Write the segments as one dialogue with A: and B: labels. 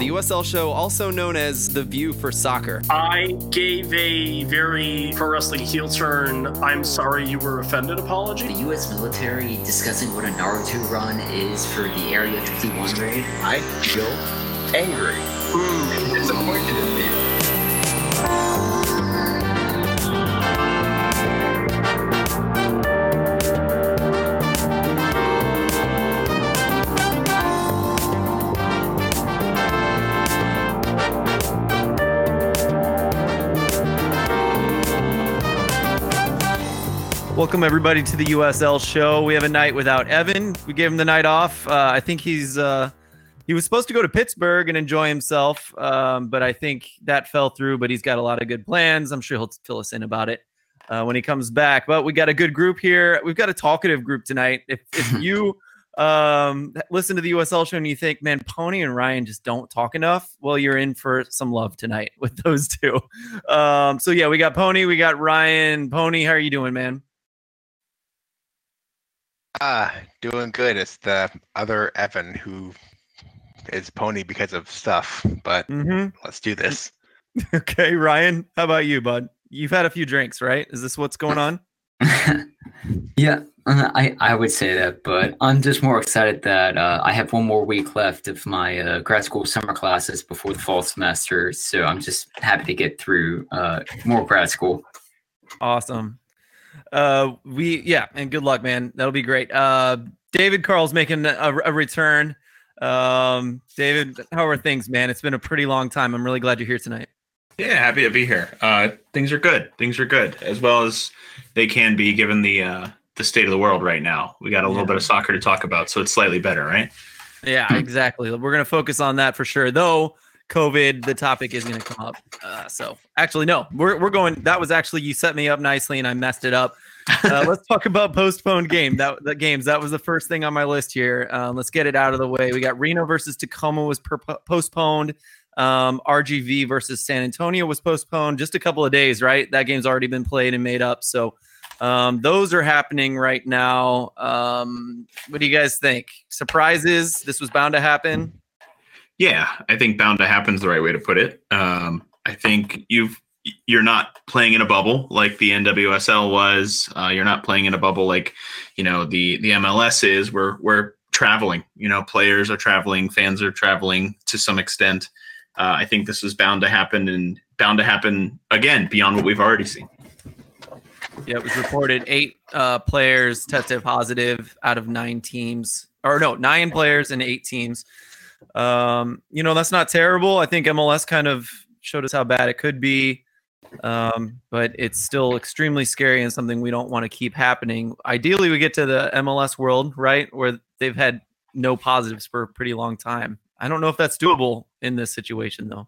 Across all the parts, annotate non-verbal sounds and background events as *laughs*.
A: The USL show, also known as The View for Soccer.
B: I gave a very pro wrestling heel turn, I'm sorry you were offended apology.
C: The U.S. military discussing what a Naruto run is for the Area 51 raid.
D: I feel angry and disappointed in me.
A: Welcome everybody to the USL show. We have a night without Evan. We gave him the night off. Uh, I think he's uh, he was supposed to go to Pittsburgh and enjoy himself, um, but I think that fell through. But he's got a lot of good plans. I'm sure he'll fill us in about it uh, when he comes back. But we got a good group here. We've got a talkative group tonight. If, if *laughs* you um, listen to the USL show and you think, man, Pony and Ryan just don't talk enough, well, you're in for some love tonight *laughs* with those two. Um, so yeah, we got Pony, we got Ryan. Pony, how are you doing, man?
D: Ah, doing good. It's the other Evan who is pony because of stuff, but
A: Mm-hmm.
D: let's do this. *laughs*
A: Okay, Ryan, how about you, bud? You've had a few drinks, right? Is this what's going on? *laughs*
C: yeah, uh, I, I would say that, but I'm just more excited that uh, I have one more week left of my uh, grad school summer classes before the fall semester. So I'm just happy to get through uh, more grad school.
A: Awesome. Uh, we yeah, and good luck, man. That'll be great. Uh, David Carl's making a, a return. Um, David, how are things, man? It's been a pretty long time. I'm really glad you're here tonight.
E: Yeah, happy to be here. Uh, things are good. Things are good, as well as they can be given the uh, the state of the world right now. We got a little
A: Yeah.
E: bit of soccer to talk about, so it's slightly better, right?
A: Yeah, exactly. We're gonna focus on that for sure. Though COVID, the topic is gonna come up. Uh, so actually, no, we're we're going. That was actually you set me up nicely, and I messed it up. Uh, *laughs* let's talk about postponed game. That the games that was the first thing on my list here. Um, let's get it out of the way. We got Reno versus Tacoma was per- postponed. Um, RGV versus San Antonio was postponed. Just a couple of days, right? That game's already been played and made up. So um, those are happening right now. Um, what do you guys think? Surprises? This was bound to happen.
E: Yeah, I think bound to happen is the right way to put it. Um, I think you've you're not playing in a bubble like the NWSL was. Uh, you're not playing in a bubble like you know the the MLS is. We're we're traveling. You know, players are traveling, fans are traveling to some extent. Uh, I think this was bound to happen and bound to happen again beyond what we've already seen.
A: Yeah, it was reported eight uh, players tested positive out of nine teams, or no, nine players and eight teams. Um, you know, that's not terrible. I think MLS kind of showed us how bad it could be, um, but it's still extremely scary and something we don't want to keep happening. Ideally, we get to the MLS world, right, where they've had no positives for a pretty long time. I don't know if that's doable in this situation, though.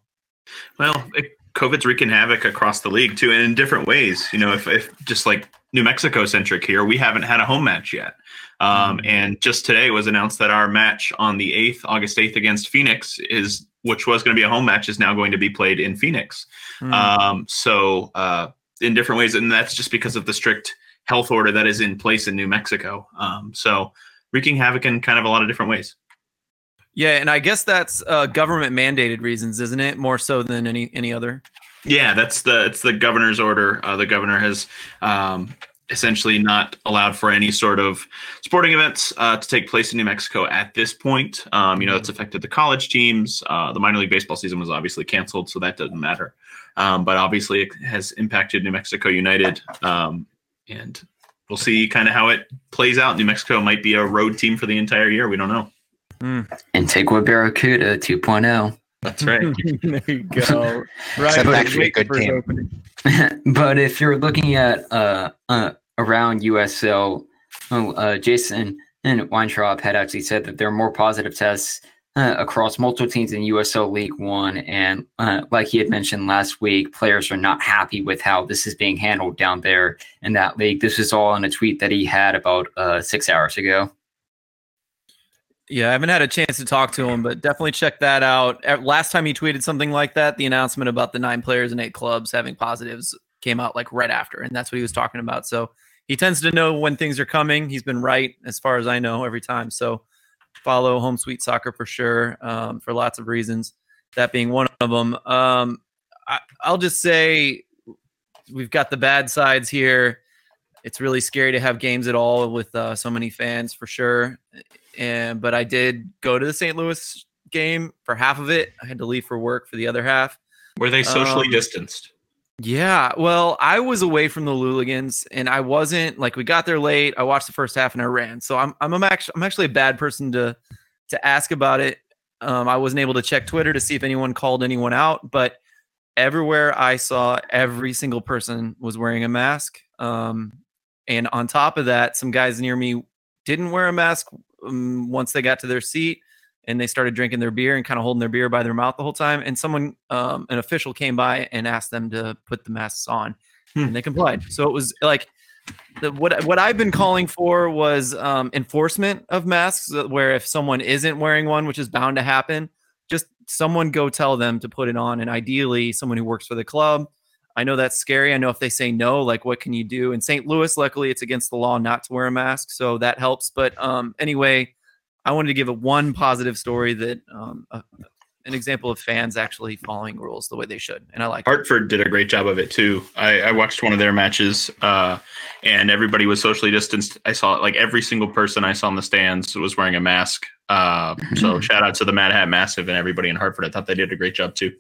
E: Well, it, COVID's wreaking havoc across the league too, and in different ways. You know, if, if just like New Mexico centric here, we haven't had a home match yet. Um, And just today was announced that our match on the eighth, August eighth, against Phoenix is, which was going to be a home match, is now going to be played in Phoenix.
A: Hmm.
E: Um, so uh, in different ways, and that's just because of the strict health order that is in place in New Mexico. Um, so wreaking havoc in kind of a lot of different ways.
A: Yeah, and I guess that's uh, government mandated reasons, isn't it? More so than any any other.
E: Yeah, that's the it's the governor's order. Uh, the governor has um, essentially not allowed for any sort of sporting events uh, to take place in New Mexico at this point. Um, you know, it's affected the college teams. Uh, the minor league baseball season was obviously canceled, so that doesn't matter. Um, but obviously, it has impacted New Mexico United, um, and we'll see kind of how it plays out. New Mexico might be a road team for the entire year. We don't know.
C: Antigua Barracuda 2.0.
E: That's right. *laughs*
A: there you go. *laughs*
D: That's
A: Right,
D: actually a good
A: for
D: team. *laughs*
C: but if you're looking at uh, uh, around USL, oh, uh, Jason and Weintraub had actually said that there are more positive tests uh, across multiple teams in USL League One, and uh, like he had mentioned last week, players are not happy with how this is being handled down there in that league. This is all in a tweet that he had about uh, six hours ago.
A: Yeah, I haven't had a chance to talk to him, but definitely check that out. Last time he tweeted something like that, the announcement about the nine players and eight clubs having positives came out like right after, and that's what he was talking about. So he tends to know when things are coming. He's been right, as far as I know, every time. So follow Home Sweet Soccer for sure, um, for lots of reasons. that being one of them. Um, I, I'll just say we've got the bad sides here. It's really scary to have games at all with uh, so many fans for sure. And but I did go to the St. Louis game for half of it. I had to leave for work for the other half.
E: Were they socially
A: Um,
E: distanced?
A: Yeah, well, I was away from the Louligans, and I wasn't like we got there late. I watched the first half and I ran, so I'm I'm, I'm actually I'm actually a bad person to to ask about it. Um, I wasn't able to check Twitter to see if anyone called anyone out, but everywhere I saw, every single person was wearing a mask. Um, and on top of that, some guys near me didn't wear a mask um, once they got to their seat and they started drinking their beer and kind of holding their beer by their mouth the whole time. And someone, um, an official, came by and asked them to put the masks on,
E: Hmm.
A: and they complied. So it was like the, what what I've been calling for was um, enforcement of masks, uh, where if someone isn't wearing one, which is bound to happen, just someone go tell them to put it on, and ideally someone who works for the club. I know that's scary. I know if they say no, like what can you do? In St. Louis, luckily, it's against the law not to wear a mask, so that helps. But um, anyway, I wanted to give a one positive story that um, a, an example of fans actually following rules the way they should, and I like. it.
E: Hartford did a great job of it too. I, I watched one of their matches, uh, and everybody was socially distanced. I saw like every single person I saw in the stands was wearing a mask. Uh, so shout out to the Mad Hat Massive and everybody in Hartford. I thought they did a great job too.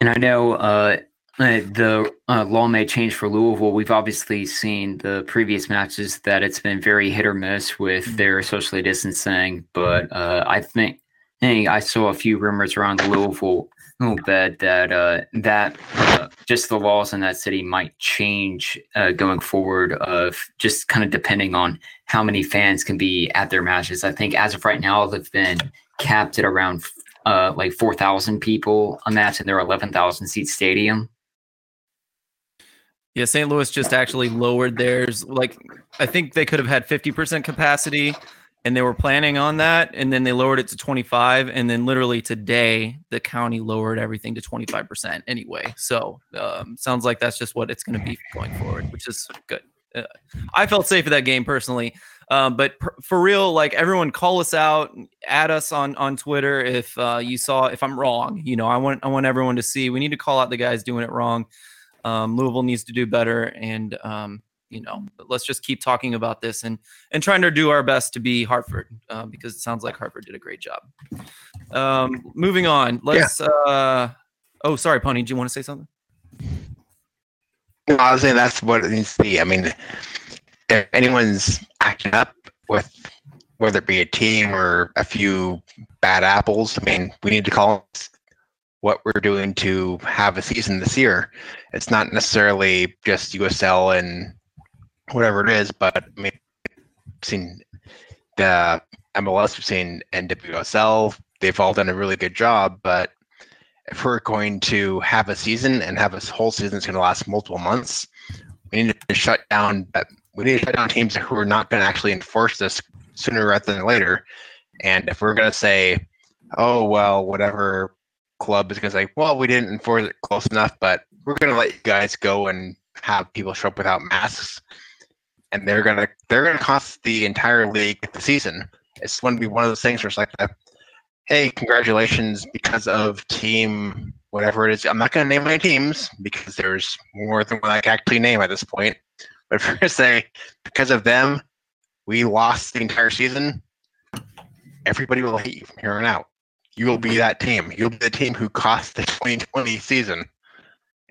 C: And I know uh, uh, the uh, law may change for Louisville. We've obviously seen the previous matches that it's been very hit or miss with their socially distancing. But uh, I think hey, I saw a few rumors around Louisville that that uh, that uh, just the laws in that city might change uh, going forward. Of just kind of depending on how many fans can be at their matches. I think as of right now, they've been capped at around uh, like 4,000 people a match in their 11,000 seat stadium.
A: Yeah, St. Louis just actually lowered theirs. Like, I think they could have had 50% capacity and they were planning on that. And then they lowered it to 25. And then literally today, the county lowered everything to 25% anyway. So, um, sounds like that's just what it's going to be going forward, which is good. Uh, I felt safe at that game personally. Um, but for real, like everyone, call us out, add us on on Twitter if uh, you saw if I'm wrong. You know, I want I want everyone to see. We need to call out the guys doing it wrong. Um, Louisville needs to do better, and um, you know, let's just keep talking about this and and trying to do our best to be Hartford uh, because it sounds like Hartford did a great job. Um, moving on, let's. Uh, oh, sorry, Pony. Do you want to say something?
D: No, I was saying that's what it needs to be. I mean, if anyone's acting up with whether it be a team or a few bad apples, I mean, we need to call what we're doing to have a season this year. It's not necessarily just USL and whatever it is, but I mean, I've seen the MLS, we've seen NWSL. They've all done a really good job, but if we're going to have a season and have a whole season that's going to last multiple months, we need to shut down. We need to shut down teams who are not going to actually enforce this sooner rather than later. And if we're going to say, "Oh well, whatever," club is going to say, "Well, we didn't enforce it close enough, but we're going to let you guys go and have people show up without masks," and they're going to they're going to cost the entire league the season. It's going to be one of those things where it's like, uh, "Hey, congratulations because of team." Whatever it is, I'm not going to name my teams because there's more than one I can actually name at this point. But if *laughs* we're say because of them, we lost the entire season, everybody will hate you from here on out. You will be that team. You'll be the team who cost the *laughs* 2020 season.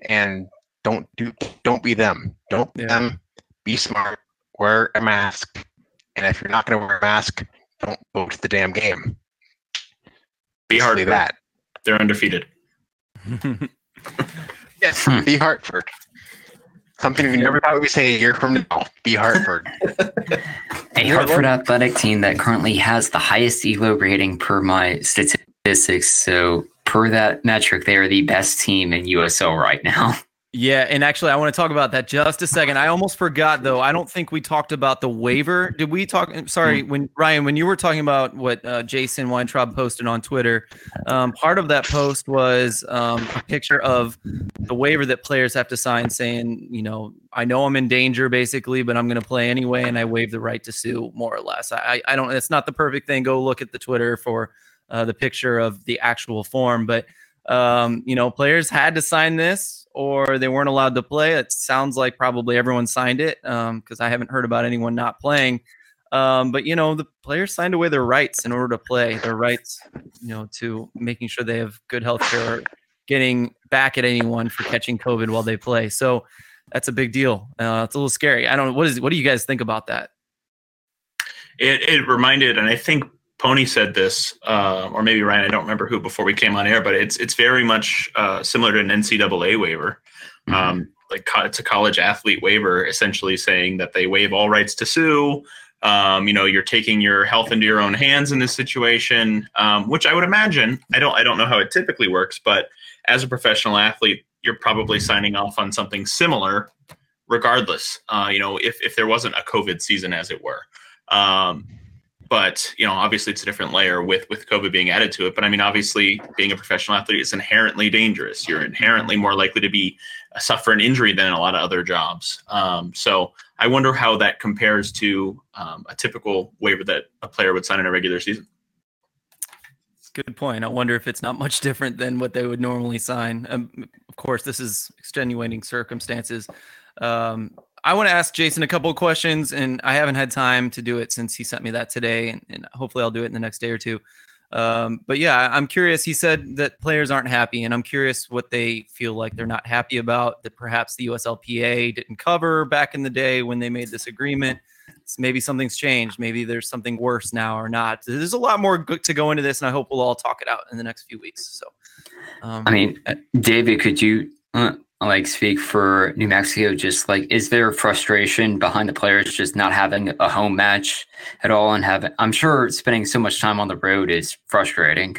D: And don't do don't be them. Don't be
A: Yeah.
D: them. Be smart. Wear a mask. And if you're not going to wear a mask, don't go to the damn game.
E: Be
D: Basically
E: Hartford.
D: that.
E: They're undefeated. *laughs* *laughs*
D: Yes, be Hartford. Something we never thought we'd say a year from now. Be Hartford.
C: A Hartford athletic team that currently has the highest ELO rating per my statistics. So, per that metric, they are the best team in USL right now. *laughs*
A: Yeah, and actually, I want to talk about that just a second. I almost forgot though. I don't think we talked about the waiver. Did we talk? Sorry, when Ryan, when you were talking about what uh, Jason Weintraub posted on Twitter, um, part of that post was um, a picture of the waiver that players have to sign, saying, you know, I know I'm in danger basically, but I'm going to play anyway, and I waive the right to sue, more or less. I, I don't. It's not the perfect thing. Go look at the Twitter for uh, the picture of the actual form, but Um, you know, players had to sign this or they weren't allowed to play. It sounds like probably everyone signed it because I haven't heard about anyone not playing. Um, but you know, the players signed away their rights in order to play. Their rights, you know, to making sure they have good health care, getting back at anyone for catching COVID while they play. So that's a big deal. Uh, it's a little scary. I don't know what is what do you guys think about that?
E: It it reminded, and I think Pony said this, uh, or maybe Ryan. I don't remember who before we came on air, but it's it's very much uh, similar to an NCAA waiver.
C: Mm-hmm.
E: Um, like co- it's a college athlete waiver, essentially saying that they waive all rights to sue. Um, you know, you're taking your health into your own hands in this situation, um, which I would imagine. I don't. I don't know how it typically works, but as a professional athlete, you're probably signing off on something similar, regardless. Uh, you know, if if there wasn't a COVID season, as it were. Um, but you know, obviously, it's a different layer with with COVID being added to it. But I mean, obviously, being a professional athlete is inherently dangerous. You're inherently more likely to be uh, suffer an injury than a lot of other jobs. Um, so I wonder how that compares to um, a typical waiver that a player would sign in a regular season.
A: Good point. I wonder if it's not much different than what they would normally sign. Um, of course, this is extenuating circumstances. Um, I want to ask Jason a couple of questions, and I haven't had time to do it since he sent me that today, and, and hopefully I'll do it in the next day or two. Um, but yeah, I'm curious. He said that players aren't happy, and I'm curious what they feel like they're not happy about that perhaps the USLPA didn't cover back in the day when they made this agreement. Maybe something's changed. Maybe there's something worse now or not. There's a lot more to go into this, and I hope we'll all talk it out in the next few weeks. So, um,
C: I mean, David, could you uh, like speak for New Mexico? Just like, is there frustration behind the players just not having a home match at all, and having? I'm sure spending so much time on the road is frustrating.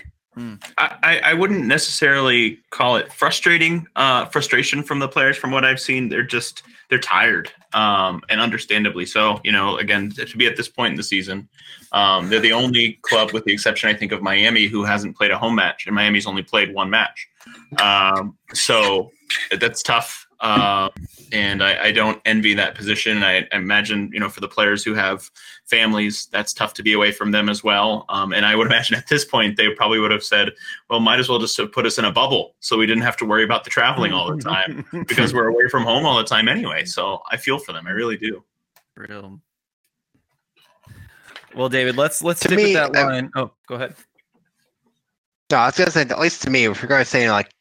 E: I, I wouldn't necessarily call it frustrating uh, frustration from the players from what I've seen. They're just they're tired um, and understandably so. You know, again, to be at this point in the season, um, they're the only club, with the exception I think of Miami, who hasn't played a home match, and Miami's only played one match. Um, so that's tough. Uh, and I, I, don't envy that position. I, I, imagine, you know, for the players who have families, that's tough to be away from them as well. Um, and I would *laughs* imagine at this point, they probably would have said, well, might as well just have put us in a bubble so we didn't have to worry about the traveling all the time *laughs* because we're away from home all the time anyway. So I feel for them. I really do.
A: Real. Well, David, let's let's
D: To
A: stick
D: me,
A: with that
D: uh,
A: line. oh, go ahead.
D: No, I was gonna say, at least to me, if you're gonna say like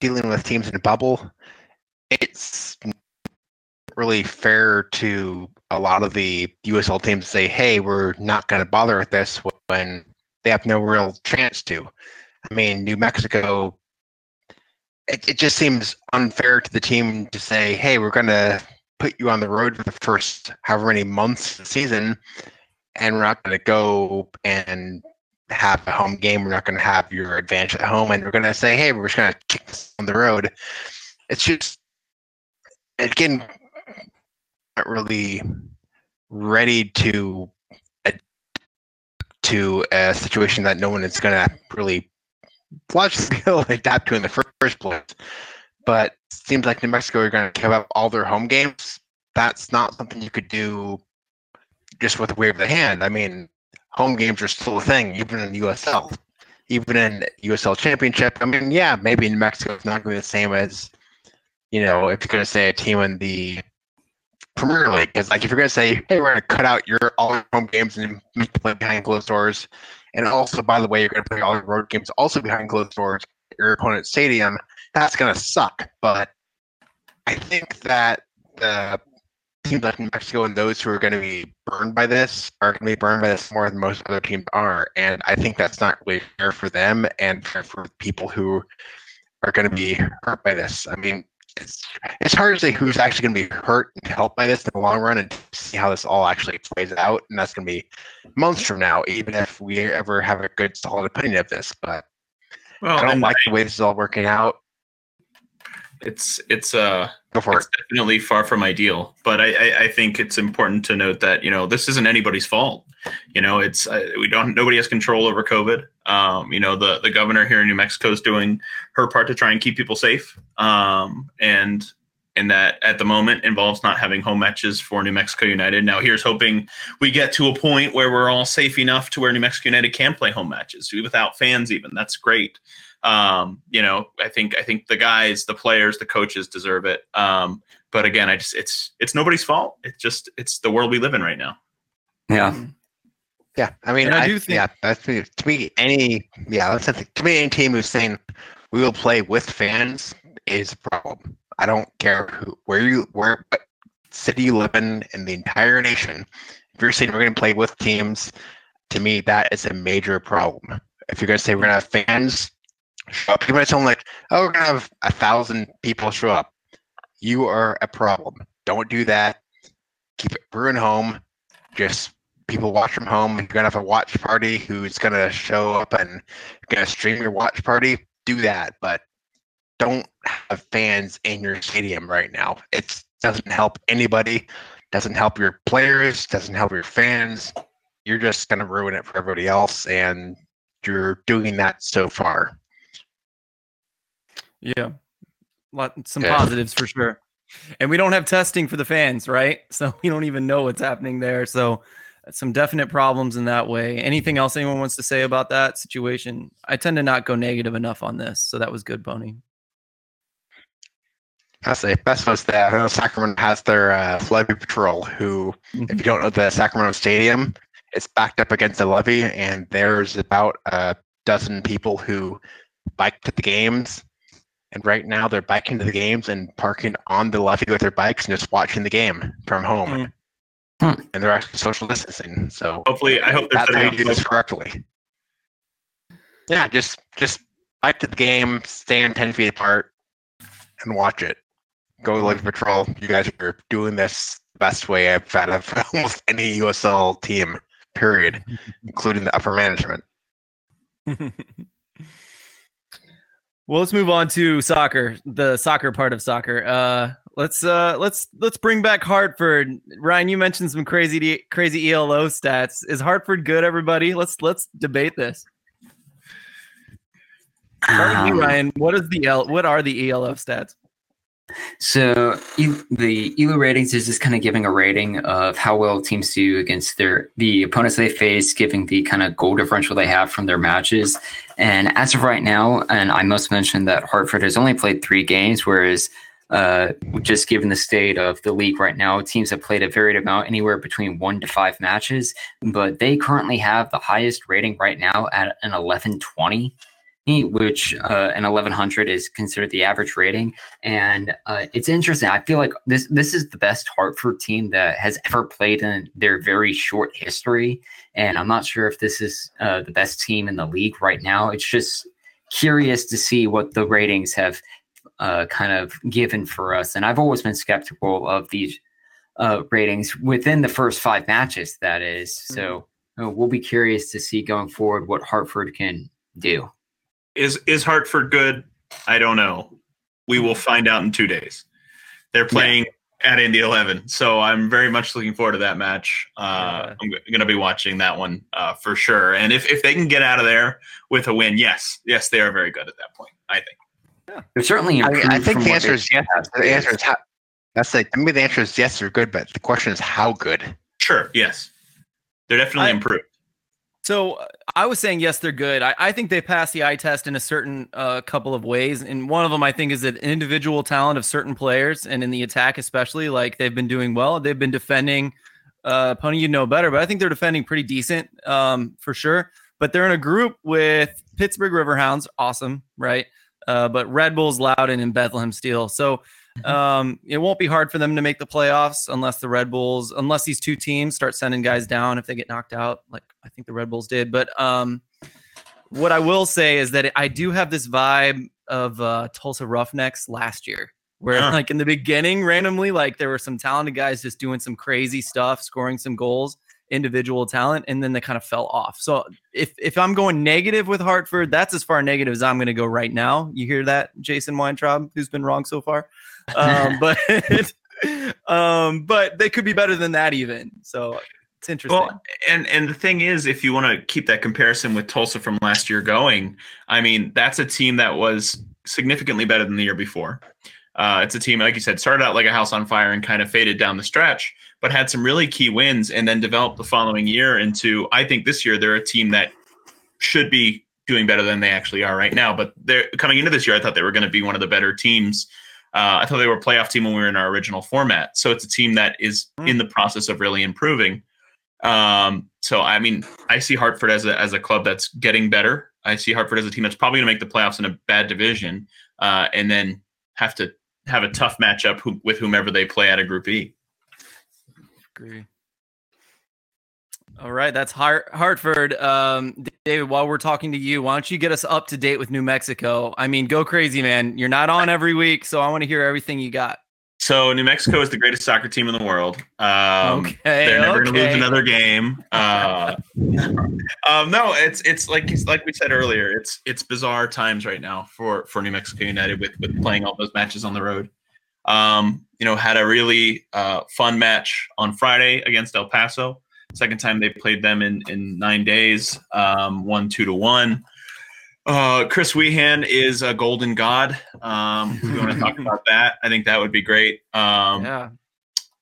D: dealing with teams in a bubble, it's really fair to a lot of the USL teams to say, "Hey, we're not gonna bother with this," when they have no real chance to. I mean, New Mexico. It, it just seems unfair to the team to say, "Hey, we're gonna put you on the road for the first however many months of the season, and we're not gonna go and have a home game. We're not going to have your advantage at home, and we're going to say, "Hey, we're just going to kick this on the road." It's just again not really ready to to a situation that no one is going to really logically *laughs* adapt to in the first place. But seems like New Mexico are going to give up all their home games. That's not something you could do just with a wave of the hand. I mean, home games are still a thing, even in the USL, even in USL Championship. I mean, yeah, maybe New Mexico is not going to be the same as, you know, if you're going to say a team in the Premier League, because like if you're going to say, hey, we're going to cut out your all your home games and make play behind closed doors, and also by the way, you're going to play all your road games also behind closed doors at your opponent's stadium, that's going to suck. But I think that the teams like New Mexico and those who are going to be burned by this are going to be burned by this more than most other teams are, and I think that's not really fair for them and fair for people who are going to be hurt by this. I mean, it's it's hard to say who's actually going to be hurt and helped by this in the long run, and see how this all actually plays out, and that's going to be months from now, even if we ever have a good solid opinion of this. But
E: Well,
D: I don't like the way this is all working out.
E: It's it's uh
D: for it.
E: definitely far from ideal but I, I i think it's important to note that you know this isn't anybody's fault you know it's uh, we don't nobody has control over covid um you know the the governor here in new mexico is doing her part to try and keep people safe um and and that at the moment involves not having home matches for New Mexico United. Now, here's hoping we get to a point where we're all safe enough to where New Mexico United can play home matches without fans, even. That's great. Um, you know, I think I think the guys, the players, the coaches deserve it. Um, but again, I just it's it's nobody's fault. It's just it's the world we live in right now.
C: Yeah.
D: Yeah, I mean,
A: I
D: I,
A: do think-
D: yeah, that's. To me, any yeah, that's the thing. To me, any team who's saying we will play with fans is a problem. I don't care who, where you, where what city you live in, in the entire nation. If you're saying we're going to play with teams, to me, that is a major problem. If you're going to say we're going to have fans show up, even if someone like, oh, we're to have a thousand people show up, you are a problem. Don't do that. Keep it brewing home. Just people watch from home. You're gonna have a watch party who's gonna show up and gonna stream your watch party. Do that, but don't have fans in your stadium right now. It doesn't help anybody. Doesn't help your players. Doesn't help your fans. You're just gonna ruin it for everybody else, and you're doing that so far.
A: Yeah. Lot some
D: Yeah.
A: positives for sure. And we don't have testing for the fans, right? *laughs* So we don't even know what's happening there. So some definite problems in that way. Anything else anyone wants to say about that situation? I tend to not go negative enough on this. So that was good, Pony.
D: I say best was that I know Sacramento has their uh, levee patrol. Who, if you don't know the Sacramento Stadium, it's backed up against the levee, and there's about a dozen people who bike to the games. And right now, they're biking to the games and parking on the levee with their bikes and just watching the game from home.
A: Mm.
C: Hmm.
D: And they're actually social distancing. So
E: Hopefully, I hope they're
D: that's how
E: setting
D: you
E: up
D: do this correctly. Yeah, just just bike to the game, stand ten feet apart, and watch it. Go to Lake Patrol. You guys are doing this the best way I've had of *laughs* almost any USL team, period, *laughs* including the upper management. *laughs*
A: well, let's move on to soccer, the soccer part of soccer. Uh, let's uh, let's let's bring back Hartford. Ryan, you mentioned some crazy crazy ELO stats. Is Hartford good? Everybody, let's let's debate this. You,
C: Um,
A: Ryan. What is the L? What are the ELO stats?
C: So the ELO ratings is just kind of giving a rating of how well teams do against their the opponents they face, giving the kind of goal differential they have from their matches. And as of right now, and I must mention that Hartford has only played three games, whereas uh, just given the state of the league right now, teams have played a varied amount, anywhere between one to five matches. But they currently have the highest rating right now at an 1120, which uh, an 1100 is considered the average rating. And uh, it's interesting. I feel like this this is the best Hartford team that has ever played in their very short history. And I'm not sure if this is uh, the best team in the league right now. It's just curious to see what the ratings have uh, kind of given for us. And I've always been skeptical of these uh, ratings within the first five matches. That is, so uh, we'll be curious to see going forward what Hartford can do.
E: Is is Hartford good? I don't know. We will find out in two days. They're playing at Indy 11, so I'm very much looking forward to that match. Uh, I'm going to be watching that one uh, for sure. And if, if they can get out of there with a win, yes, yes, they are very good at that point. I think.
C: They're certainly
D: I, mean. I think the answer is yes. The answer is how. That's like, I mean, the answer is yes, they're good, but the question is how good.
E: Sure, yes, they're definitely
A: I-
E: improved.
A: So I was saying yes, they're good. I, I think they pass the eye test in a certain uh, couple of ways, and one of them I think is that individual talent of certain players, and in the attack especially, like they've been doing well. They've been defending. Uh, Pony, you know better, but I think they're defending pretty decent um, for sure. But they're in a group with Pittsburgh Riverhounds, awesome, right? Uh, but Red Bulls, Loudoun, and Bethlehem Steel. So um, it won't be hard for them to make the playoffs unless the Red Bulls, unless these two teams start sending guys down if they get knocked out, like I think the Red Bulls did. But um, what I will say is that I do have this vibe of uh, Tulsa Roughnecks last year, where
E: Yeah.
A: like in the beginning, randomly, like there were some talented guys just doing some crazy stuff, scoring some goals, individual talent, and then they kind of fell off. So if if I'm going negative with Hartford, that's as far negative as I'm going to go right now. You hear that, Jason Weintraub, who's been wrong so far? Um, but *laughs* um, but they could be better than that even. So it's interesting.
E: Well, and and the thing is, if you want to keep that comparison with Tulsa from last year going, I mean, that's a team that was significantly better than the year before. Uh, it's a team, like you said, started out like a house on fire and kind of faded down the stretch, but had some really key wins and then developed the following year into. I think this year they're a team that should be doing better than they actually are right now. But they're coming into this year, I thought they were going to be one of the better teams. Uh, I thought they were a playoff team when we were in our original format. So it's a team that is
A: Mm.
E: in the process of really improving. Um, so I mean, I see Hartford as a as a club that's getting better. I see Hartford as a team that's probably going to make the playoffs in a bad division, uh, and then have to have a tough matchup who, with whomever they play out of Group E.
A: Agree. All right, that's Hart- Hartford. Um, David, while we're talking to you, why don't you get us up to date with New Mexico? I mean, go crazy, man. You're not on every week, so I want to hear everything you got.
E: So New Mexico is the greatest soccer team in the world. Um,
A: okay,
E: they're never going to lose another game. *laughs* Uh, um, no, it's it's like like we said earlier. It's it's bizarre times right now for for New Mexico United with with playing all those matches on the road. Um, you know, had a really uh, fun match on Friday against El Paso. Second time they played them in in nine days. Um, one two to one. Uh, Chris Wehan is a golden god. Um, we want to talk about *laughs* that, I think that would be great. Um,
A: Yeah,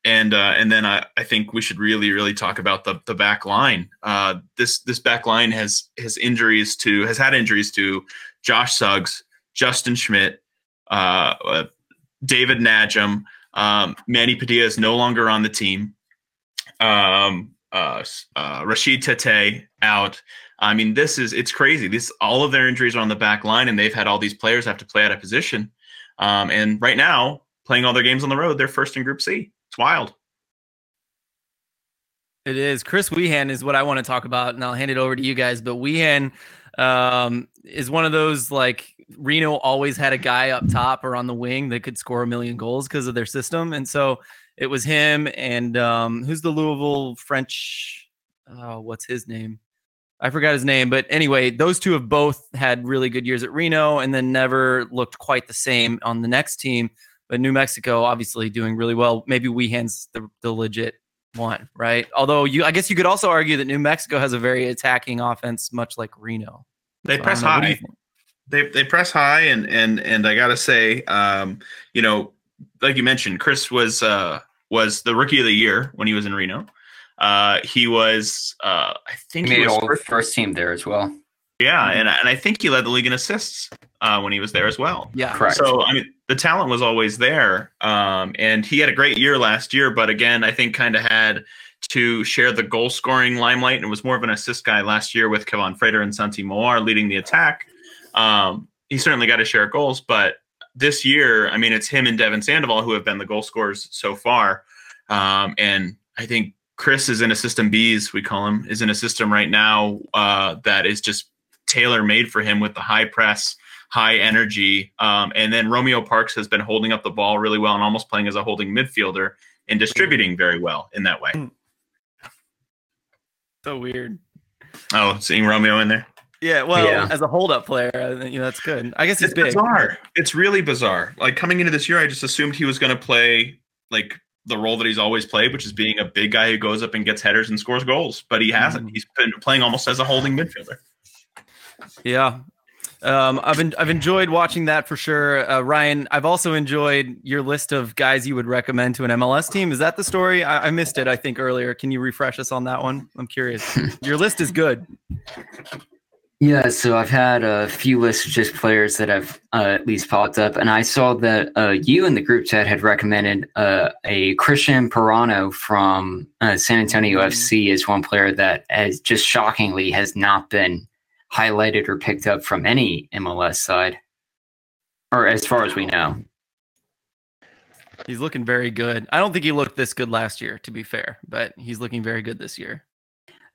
E: and uh, and then I, I think we should really really talk about the the back line. Uh, this this back line has has injuries to has had injuries to Josh Suggs, Justin Schmidt, uh, uh, David Najem, um, Manny Padilla is no longer on the team. Um, uh, uh, Rashid Tetteh out. I mean, this is it's crazy. This all of their injuries are on the back line, and they've had all these players have to play out of position. Um, and right now, playing all their games on the road, they're first in Group C. It's wild.
A: it is. Chris Wehan is what I want to talk about, and I'll hand it over to you guys. But Wehan um, is one of those like Reno always had a guy up top or on the wing that could score a million goals because of their system, and so it was him and um, who's the Louisville French? Oh, what's his name? I forgot his name, but anyway, those two have both had really good years at Reno and then never looked quite the same on the next team. But New Mexico obviously doing really well. Maybe Wehan's the, the legit one, right? Although you, I guess you could also argue that New Mexico has a very attacking offense, much like Reno.
E: They
A: So
E: press
A: know. What do you
E: high. They they press high, and and and I gotta say, um, you know, like you mentioned, Chris was uh was the rookie of the year when he was in Reno. Uh, he was, uh, I
C: He
E: think
C: made
E: he
C: it
E: was
C: all
E: first,
C: first team there as well.
E: yeah, and and I think he led the league in assists uh, when he was there as well.
A: Yeah,
C: Correct.
E: So I mean, the talent was always there, um, and he had a great year last year. But again, I think kind of had to share the goal scoring limelight, and was more of an assist guy last year with Kevaughn Frater and Santi Moar leading the attack. Um, he certainly got to share goals, but this year, I mean, it's him and Devon Sandoval who have been the goal scorers so far, um, and I think. Chris is in a system B's, we call him, is in a system right now uh, that is just tailor made for him with the high press, high energy. Um, and then Romeo Parks has been holding up the ball really well and almost playing as a holding midfielder and distributing very well in that way.
A: so weird.
E: Oh, seeing Romeo in there.
A: Yeah, well,
C: Yeah.
A: as a hold-up player, you know, that's good. I guess he's
E: It's
A: big.
E: bizarre. It's really bizarre. Like coming into this year, I just assumed he was going to play like the role that he's always played, which is being a big guy who goes up and gets headers and scores goals. But he hasn't. He's been playing almost as a holding midfielder.
A: Yeah. Um, I've been, I've enjoyed watching that for sure. Uh, Ryan, I've also enjoyed your list of guys you would recommend to an MLS team. Is that the story? I, I missed it, I think, earlier. Can you refresh us on that one? I'm curious. *laughs* your list is good.
C: Yeah, so I've had a few lists of just players that have uh, at least popped up, and I saw that uh, you in the group chat had recommended uh, a Cristian Parano from uh, San Antonio
A: Mhm.
C: FC as one player that has just shockingly has not been highlighted or picked up from any MLS side, or as far as we know.
A: He's looking very good. I don't think he looked this good last year, to be fair, but he's looking very good this year.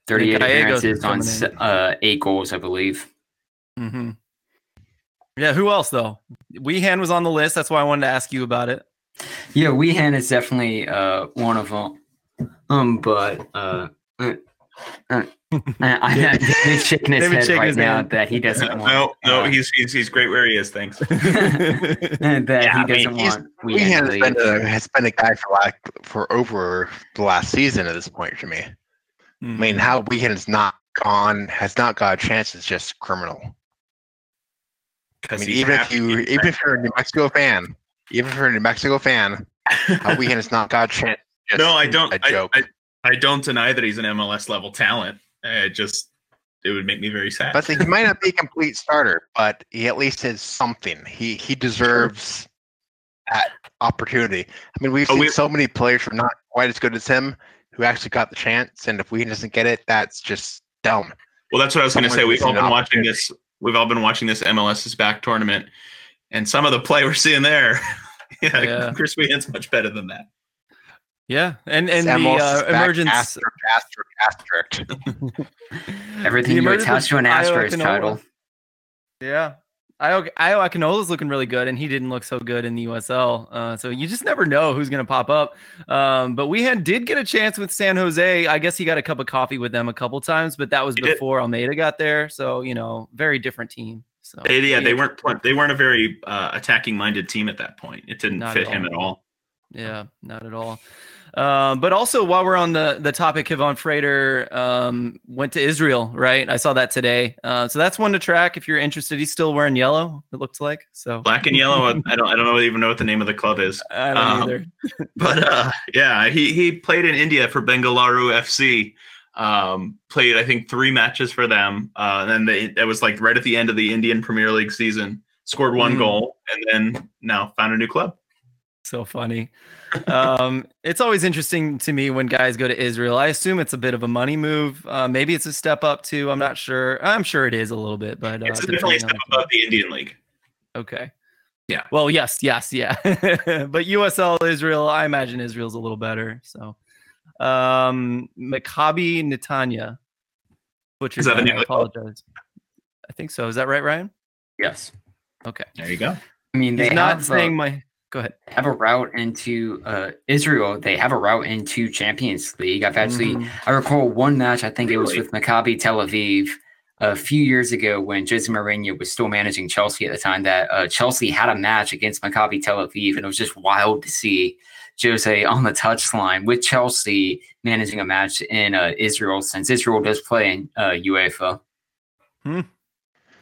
C: 38 appearances on
A: coming
C: se-
A: in.
C: uh, eight goals, I believe.
A: Mm-hmm. Yeah, who else though? Wehan was on the list. That's why I wanted to ask you about it.
C: Yeah, Wehan is definitely uh, one of them. Um, but uh, uh, uh, *laughs* I, I, *laughs* David's shaking his
A: David
C: head
A: shaking
C: right
A: his
C: now
A: hand.
C: that he doesn't want.
E: No, no,
C: uh,
E: he's, he's he's great where he is. Thanks. *laughs*
C: that
D: Yeah,
C: he doesn't
D: he's-
C: want.
D: He
C: Wehan
D: has been a, has been a guy for like for over the last season at this point for me. I
A: Mm-hmm.
D: mean, how Wehan has not gone has not got a chance is just criminal. I mean, even if you even if you're a New Mexico fan, even if you're a New Mexico fan, how Wehan has not got a chance.
E: no, I don't. I,
D: joke.
E: I, I don't deny that he's an MLS level talent. It just it would make me very sad.
D: But he might not be a complete starter, but he at least is something. He he deserves that opportunity. I mean, we've
E: Oh,
D: seen
E: we-
D: so many players who are not quite as good as him who actually got the chance, and if we doesn't get it, that's just dumb.
E: Well, that's what I was going to say. We've all been watching this. We've all been watching this MLS's back tournament, and some of the play we're seeing there, *laughs* yeah,
A: Yeah.
E: Chris Wehan's much better than that.
A: Yeah, and and
D: Sam
A: the uh, emergence.
D: asterisk, asterisk, asterisk. *laughs*
C: Everything
A: The
C: you
A: emergence
C: attach to an
A: of Ayo
C: asterisk
A: Akinola.
C: title.
A: Yeah. Ayo, Ayo Akinola's looking really good, and he didn't look so good in the USL. Uh, so you just never know who's going to pop up. Um, but we had did get a chance with San Jose. I guess he got a cup of coffee with them a couple times, but that was
E: He did.
A: before Almeyda got there. So you know, very different team. So
E: They, yeah, they weren't they weren't a very uh, attacking minded team at that point. It didn't
A: Not
E: fit
A: at
E: him at all.
A: Yeah, not at all. Um, but also, while we're on the the topic, Kevaughn Frater um, went to Israel, right? I saw that today. Uh, so that's one to track if you're interested. He's still wearing yellow. It looks like so.
E: Black and yellow. I don't I don't even know what the name of the club is.
A: I don't
E: Um,
A: either. *laughs*
E: But uh, yeah, he he played in India for Bengaluru FC. Um, played I think three matches for them. Uh, and then they, it was like right at the end of the Indian Premier League season. Scored one
A: Mm.
E: goal and then now found a new club.
A: So funny. Um, it's always interesting to me when guys go to Israel. I assume it's a bit of a money move. Uh, maybe it's a step up too. I'm not sure. I'm sure it is a little bit, but uh,
E: It's definitely a step
A: the
E: above the Indian League.
A: Okay.
E: Yeah.
A: Well, yes, yes, yeah. *laughs* but USL Israel, I imagine Israel's a little better. So, um, Maccabi Netanya. Which
E: Is that the name
A: I
E: of the club?
A: apologize. I think so. Is that right, Ryan?
C: Yes.
A: Okay.
E: There you go.
C: I mean, they
A: He's not saying
C: uh,
A: my. Go ahead.
C: have a route into uh, Israel. They have a route into Champions League. I've actually,
A: Mhm.
C: I recall one match. I think it was with Maccabi Tel Aviv a few years ago when Jose Mourinho was still managing Chelsea at the time. That uh, Chelsea had a match against Maccabi Tel Aviv, and it was just wild to see Jose on the touchline with Chelsea managing a match in uh, Israel, since Israel does play in uh, UEFA.
E: Wow,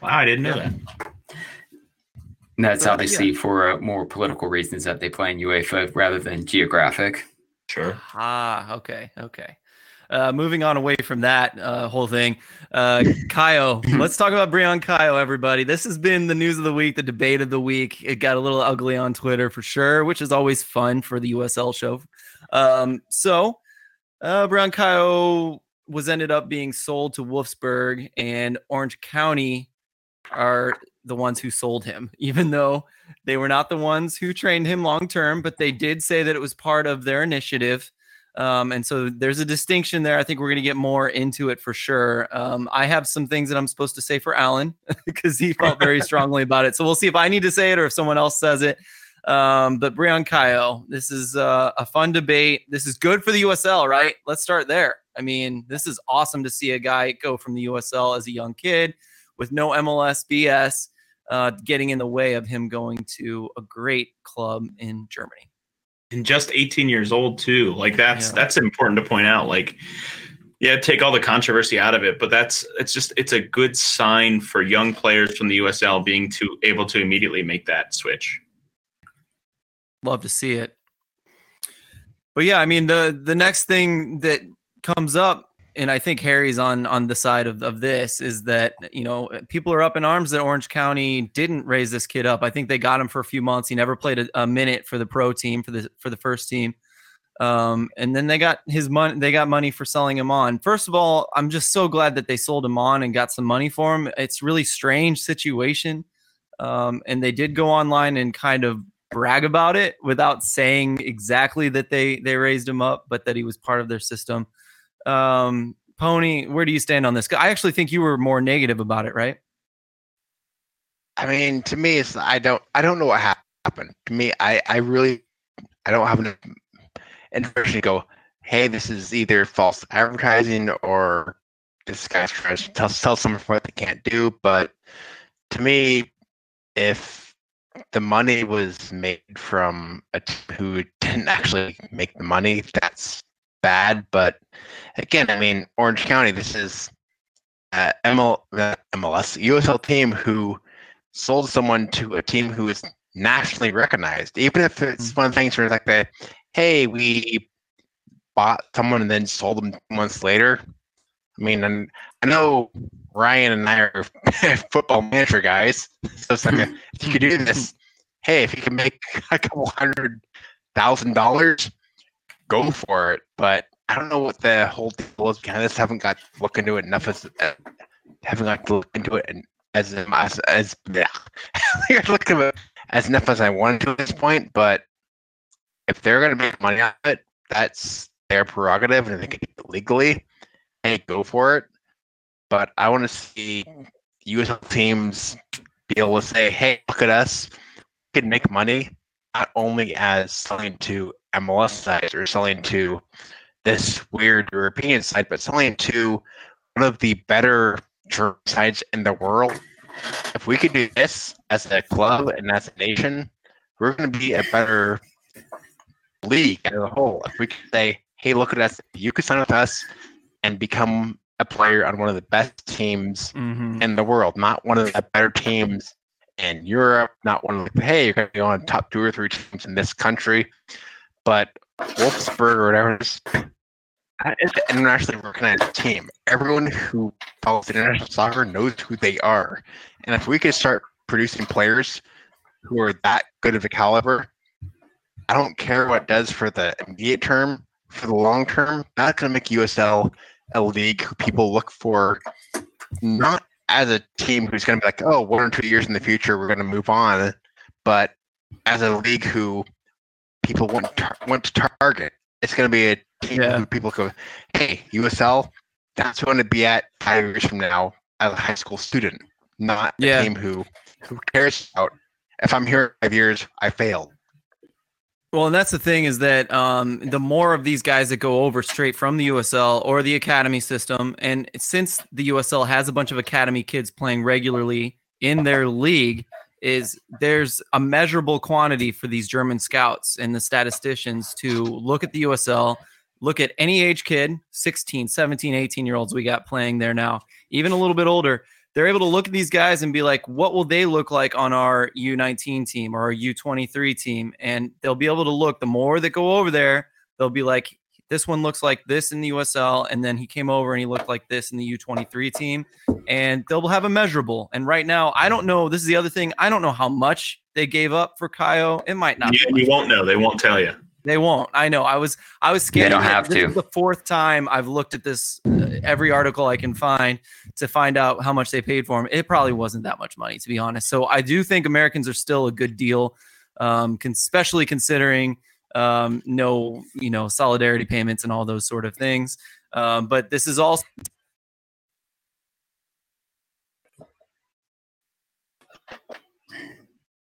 E: I didn't know
A: Yeah.
E: that.
C: And that's
A: But,
C: obviously for uh, more political reasons that they play in UEFA rather than geographic.
E: Sure.
A: Ah, okay, okay. Uh, moving on away from that uh, whole thing, uh, Kayo. *clears throat* let's talk about Bryang Kayo, everybody. This has been the news of the week, the debate of the week. It got a little ugly on Twitter for sure, which is always fun for the USL show. Um, so, uh, Bryang Kayo was ended up being sold to Wolfsburg, and Orange County are the ones who sold him, *laughs* even though they were not the ones who trained him long term, but they did say that it was part of their initiative. Um, and so there's a distinction there. I think we're going to get more into it for sure. Um, I have some things that I'm supposed to say for Alan *laughs* because he felt very *laughs* strongly about it. So we'll see if I need to say it or if someone else says it. Um, but Bryang Kayo, this is uh, a fun debate. This is good for the USL, right? Let's start there. I mean, this is awesome to see a guy go from the USL as a young kid with no MLS BS uh, getting in the way of him going to a great club in Germany.
E: and just 18 years old too like that's
A: Yeah.
E: that's important to point out like yeah take all the controversy out of it but that's it's just it's a good sign for young players from the usl being to able to immediately make that switch
A: Love to see it. But yeah, I mean the the next thing that comes up, and I think Harry's on on the side of, of this, is that you know people are up in arms that Orange County didn't raise this kid up. I think they got him for a few months. He never played a, a minute for the pro team for the for the first team. Um, and then they got his money. They got money for selling him on. First of all, I'm just so glad that they sold him on and got some money for him. It's really strange situation. Um, and they did go online and kind of brag about it without saying exactly that they they raised him up, but that he was part of their system. Um, Pony, where do you stand on this? I actually think you were more negative about it, right?
D: I mean, to me, it's I don't I don't know what happened. To me, I I really I don't have enough information to go. Hey, this is either false advertising or this guy's trying to tell tell someone what they can't do. But to me, if the money was made from a team who didn't actually make the money, that's bad. But again, I mean, Orange County, this is uh, ML, uh, MLS USL team who sold someone to a team who is nationally recognized, even if it's one of the things where it's like the, hey, we bought someone and then sold them months later. I mean, and I know Ryan and I are *laughs* football manager guys, *laughs* so it's like a, if you could do this, *laughs* hey, if you can make a couple hundred thousand dollars, go for it. But I don't know what the whole deal is behind this. Haven't got to look into it enough as uh, haven't got to look into it and as as as yeah, *laughs* look into it as enough as I wanted to at this point. But if they're gonna make money of it, that's their prerogative, and they can do it legally. Hey, go for it. But I want to see USL teams be able to say, "Hey, look at us. We can make money not only as selling to MLS sites or selling to this weird European site, but selling to one of the better sites in the world. If we could do this as a club and as a nation, we're going to be a better league as a whole. If we could say, hey, look at us, you could sign with us and become a player on one of the best teams
A: Mhm.
D: in the world, not one of the better teams in Europe, not one of the, hey, you're going to be on top two or three teams in this country, but Wolfsburg or whatever. is- an internationally recognized team. Everyone who follows international soccer knows who they are. And if we could start producing players who are that good of a caliber, I don't care what does for the immediate term. For the long term, that's going to make USL a league who people look for, not as a team who's going to be like, oh, one or two years in the future, we're going to move on, but as a league who people want tar- want to target. It's going to be a team
A: Yeah.
D: who people go, hey, USL, that's going to be at five years from now as a high school student, not
A: Yeah.
D: a team who who cares about. If I'm here five years, I failed.
A: Well, and that's the thing is that um, the more of these guys that go over straight from the USL or the academy system, and since the USL has a bunch of academy kids playing regularly in their league, is there's a measurable quantity for these German scouts and the statisticians to look at the USL, look at any age kid, 16, 17, 18 year olds we got playing there now, even a little bit older. They're able to look at these guys and be like, what will they look like on our U19 team or our U23 team? And they'll be able to look, the more that go over there, they'll be like, this one looks like this in the USL. And then he came over and he looked like this in the U23 team. And they'll have a measurable. And right now, I don't know. This is the other thing. I don't know how much they gave up for Kayo. It might not.
E: You,
A: be
E: you won't know. They won't tell you.
A: they won't. I know. I was I was scared.
C: They don't have
A: this
C: to.
A: is the fourth time I've looked at this uh, every article I can find to find out how much they paid for him. It probably wasn't that much money to be honest. So I do think Americans are still a good deal, um, especially considering um, no you know solidarity payments and all those sort of things. Um, but this is all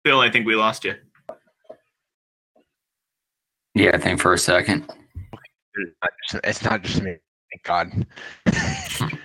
E: Phil, I think we lost you.
C: Yeah, I think for a second.
D: It's not just, it's not just me. Thank God. *laughs*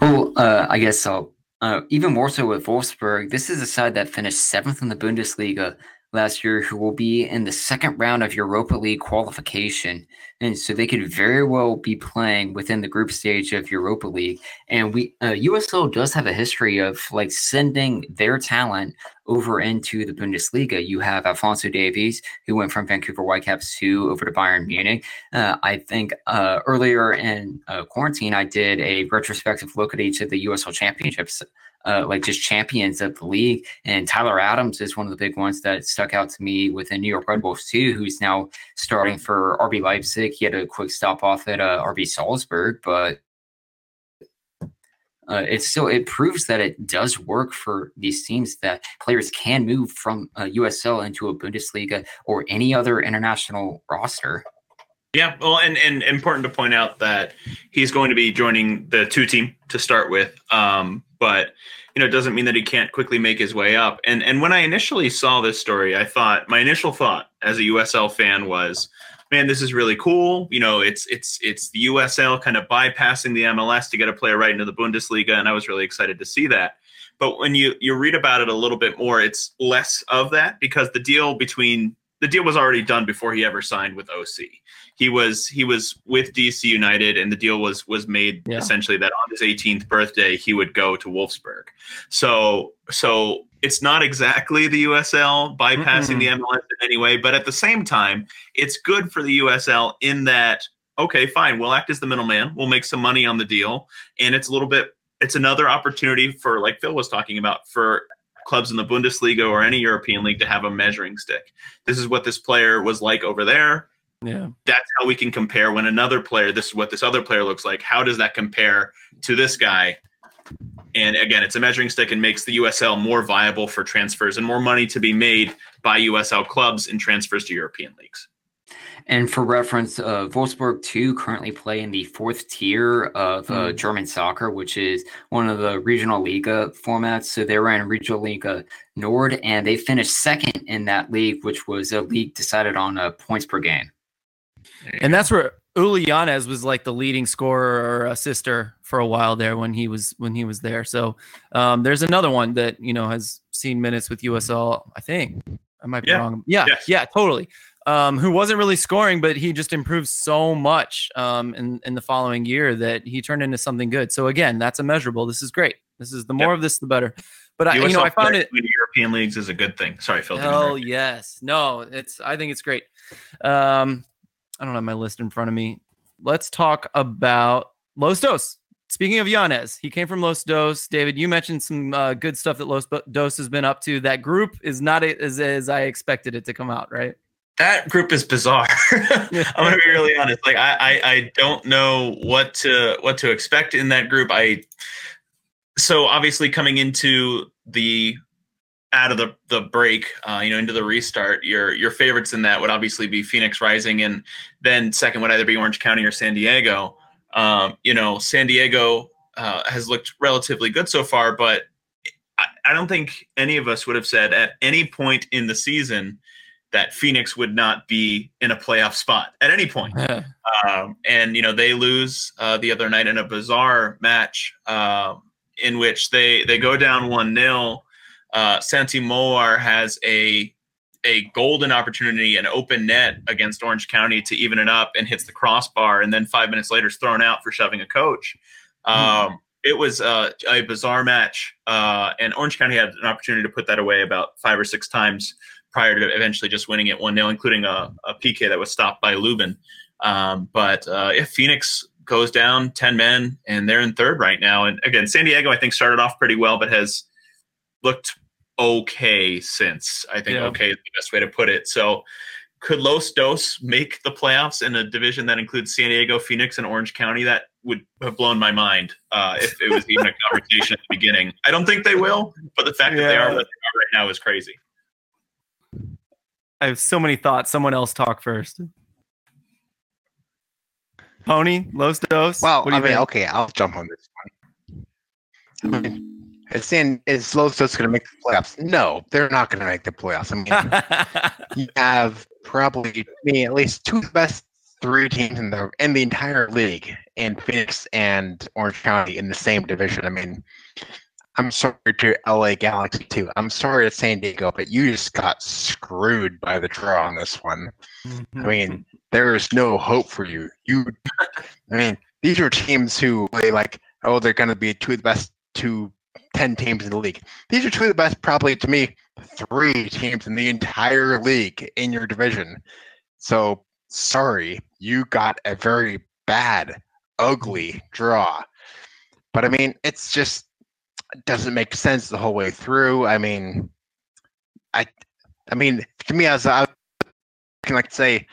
C: Well, uh, I guess so. Uh, even more so with Wolfsburg, this is a side that finished seventh in the Bundesliga last year, who will be in the second round of Europa League qualification, and so they could very well be playing within the group stage of Europa League. And we uh, USL does have a history of like sending their talent over into the Bundesliga. You have Alphonso Davies, who went from Vancouver Whitecaps to over to Bayern Munich. Uh, I think uh, earlier in uh, quarantine, I did a retrospective look at each of the USL championships, uh, like just champions of the league. And Tyler Adams is one of the big ones that stuck out to me with the New York Red Bulls too, who's now starting for RB Leipzig. He had a quick stop off at uh, RB Salzburg, but uh, it's still it proves that it does work for these teams that players can move from uh, USL into a Bundesliga or any other international roster.
E: Yeah, well, and and important to point out that he's going to be joining the two team to start with. Um, but you know, it doesn't mean that he can't quickly make his way up. And and when I initially saw this story, I thought my initial thought as a USL fan was, man, this is really cool. You know, it's it's it's the USL kind of bypassing the MLS to get a player right into the Bundesliga, and I was really excited to see that. But when you you read about it a little bit more, it's less of that because the deal between the deal was already done before he ever signed with OC. He was he was with DC United, and the deal was was made
A: Yeah.
E: essentially that on his 18th birthday he would go to Wolfsburg. So so it's not exactly the USL bypassing the MLS in any way, but at the same time, it's good for the USL in that okay, fine, we'll act as the middleman, we'll make some money on the deal, and it's a little bit it's another opportunity for, like Phil was talking about, for clubs in the Bundesliga or any European league to have a measuring stick. This is what this player was like over there.
A: Yeah.
E: That's how we can compare when another player, this is what this other player looks like. How does that compare to this guy? And again, it's a measuring stick and makes the USL more viable for transfers and more money to be made by USL clubs in transfers to European leagues.
C: And for reference, uh, Wolfsburg 2 currently play in the fourth tier of uh,
A: Hmm.
C: German soccer, which is one of the regional Liga formats. So they were in Regionalliga Nord, and they finished second in that league, which was a league decided on uh, points per game.
A: And that's where Uli Llanez was like the leading scorer or assister for a while there when he was when he was there. So um, there's another one that you know has seen minutes with USL. I think I might be
E: Yeah.
A: wrong. Yeah,
E: Yes.
A: yeah, totally. Um, who wasn't really scoring, but he just improved so much um, in in the following year that he turned into something good. So again, that's a measurable. This is great. This is the more of this, the better. But I, you know, I found it.
E: European leagues is a good thing. Sorry, Phil.
A: Hell yes. No, it's I think it's great. Um, I don't have my list in front of me. Let's talk about Los Dos. Speaking of Llanez, he came from Los Dos. David, you mentioned some uh, good stuff that Los Dos has been up to. That group is not as, as I expected it to come out, right?
E: That group is bizarre. *laughs* I'm gonna be really honest. Like I, I, I don't know what to what to expect in that group. I so obviously coming into the out of the the break, uh, you know, into the restart, your your favorites in that would obviously be Phoenix Rising, and then second would either be Orange County or San Diego. Um, you know, San Diego uh, has looked relatively good so far, but I, I don't think any of us would have said at any point in the season that Phoenix would not be in a playoff spot at any point. *laughs* Um, and you know they lose uh, the other night in a bizarre match uh, in which they they go down one 0 uh, Santi Moar has a a golden opportunity, an open net against Orange County to even it up, and hits the crossbar, and then five minutes later is thrown out for shoving a coach. Um, It was uh, a bizarre match, uh, and Orange County had an opportunity to put that away about five or six times prior to eventually just winning it 1 0, including a, a PK that was stopped by Lubin. Um, but uh, if Phoenix goes down 10 men and they're in third right now, and again, San Diego, I think, started off pretty well, but has looked okay since. I think
A: Yeah.
E: okay is the best way to put it. So could Los Dos make the playoffs in a division that includes San Diego, Phoenix, and Orange County? That would have blown my mind uh, if it was even a *laughs* conversation at the beginning. I don't think they will, but the fact that they are they are right now is crazy.
A: I have so many thoughts. Someone else talk first. Pony, Los Dos.
D: Well,
A: what do
D: I
A: you
D: mean,
A: think?
D: okay, I'll jump on this one. I mean, is San is Los Dos going to make the playoffs? No, they're not going to make the playoffs. I mean, *laughs* you have probably me at least two of the best three teams in the in the entire league in Phoenix and Orange County in the same division. I mean, I'm sorry to LA Galaxy too. I'm sorry to San Diego, but you just got screwed by the draw on this one. I mm-hmm. mean, there is no hope for you. You, I mean, these are teams who play like, oh, they're going to be two of the best two, 10 teams in the league. These are two of the best, probably to me, three teams in the entire league in your division. So sorry, you got a very bad, ugly draw. But I mean, it's just doesn't make sense the whole way through. I mean, I, I mean, to me, as I can like say,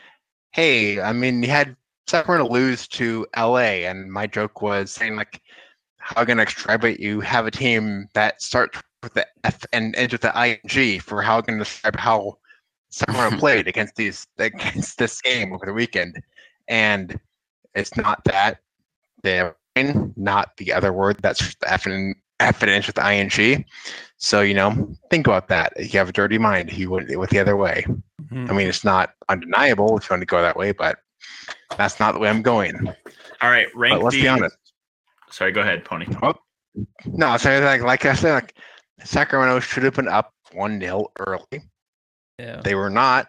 D: hey, I mean, you had Sacramento lose to LA, and my joke was saying like, how can I describe it? You have a team that starts with the F and ends with the ing for how can I describe how Sacramento *laughs* played against these against this game over the weekend, and it's not that they're not the other word that's the F and F and ends with ing. So you know, think about that. If you have a dirty mind, you wouldn't do it the other way. Mm-hmm. I mean, it's not undeniable if you want to go that way, but that's not the way I'm going.
E: All right, rank
D: But let's
E: the,
D: be honest.
E: Sorry, go ahead, Pony.
D: Oh, No, so like like I said, like Sacramento should have been up one 0 early.
A: yeah.
D: They were not,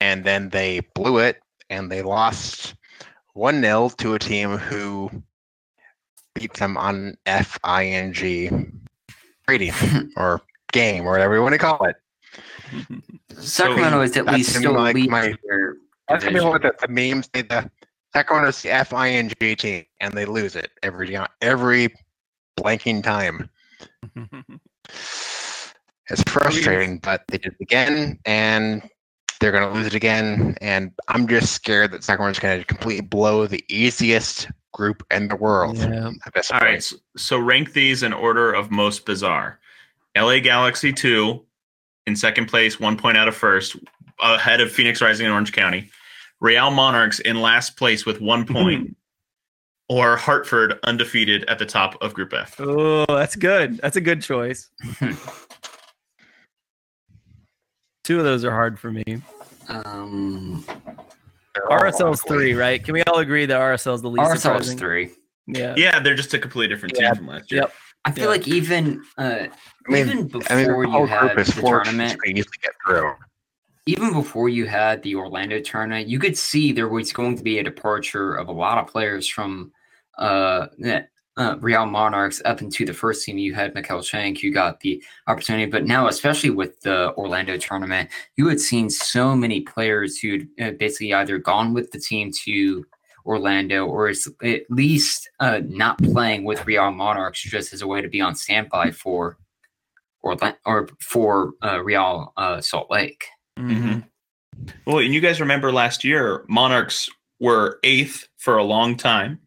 D: and then they blew it, and they lost one 0 to a team who beat them on F I N G rating *laughs* or game or whatever you want to call it.
C: Sacramento is at least still
D: like my- That's be what the, the memes say the Sacramento is the F I N G team, and they lose it every every blanking time. *laughs* It's frustrating, but they did it again, and they're going to lose it again. And I'm just scared that Sacramento's going to completely blow the easiest group in the world.
A: Yeah.
D: At this
E: All
D: point.
E: right. So, so rank these in order of most bizarre. LA Galaxy 2 in second place, one point out of first, ahead of Phoenix Rising and Orange County. Real Monarchs in last place with one *laughs* point, or Hartford undefeated at the top of Group F.
A: Oh, that's good. That's a good choice. *laughs* Two of those are hard for me.
C: Um,
D: They're all
A: RSL's three, right? Can we all agree that RSL's the least
C: RSL's
A: surprising?
C: three.
A: Yeah.
E: Yeah, they're just a completely different team
A: Yeah.
E: from last year.
A: Yep.
C: I feel
A: Yeah.
C: like even uh,
D: I mean,
C: even before
D: I mean, the
C: you
D: whole
C: had
D: group is
C: the
D: four teams
C: tournament,
D: we easily get through.
C: even before you had the Orlando tournament, you could see there was going to be a departure of a lot of players from uh, that, uh, Real Monarchs up into the first team. You had Maikel Chang, you got the opportunity, but now, especially with the Orlando tournament, you had seen so many players who'd uh, basically either gone with the team to Orlando or is at least uh, not playing with Real Monarchs just as a way to be on standby for Orlando or for uh, Real uh, Salt Lake.
A: Mhm.
E: Well, and you guys remember last year, Monarchs were eighth for a long time.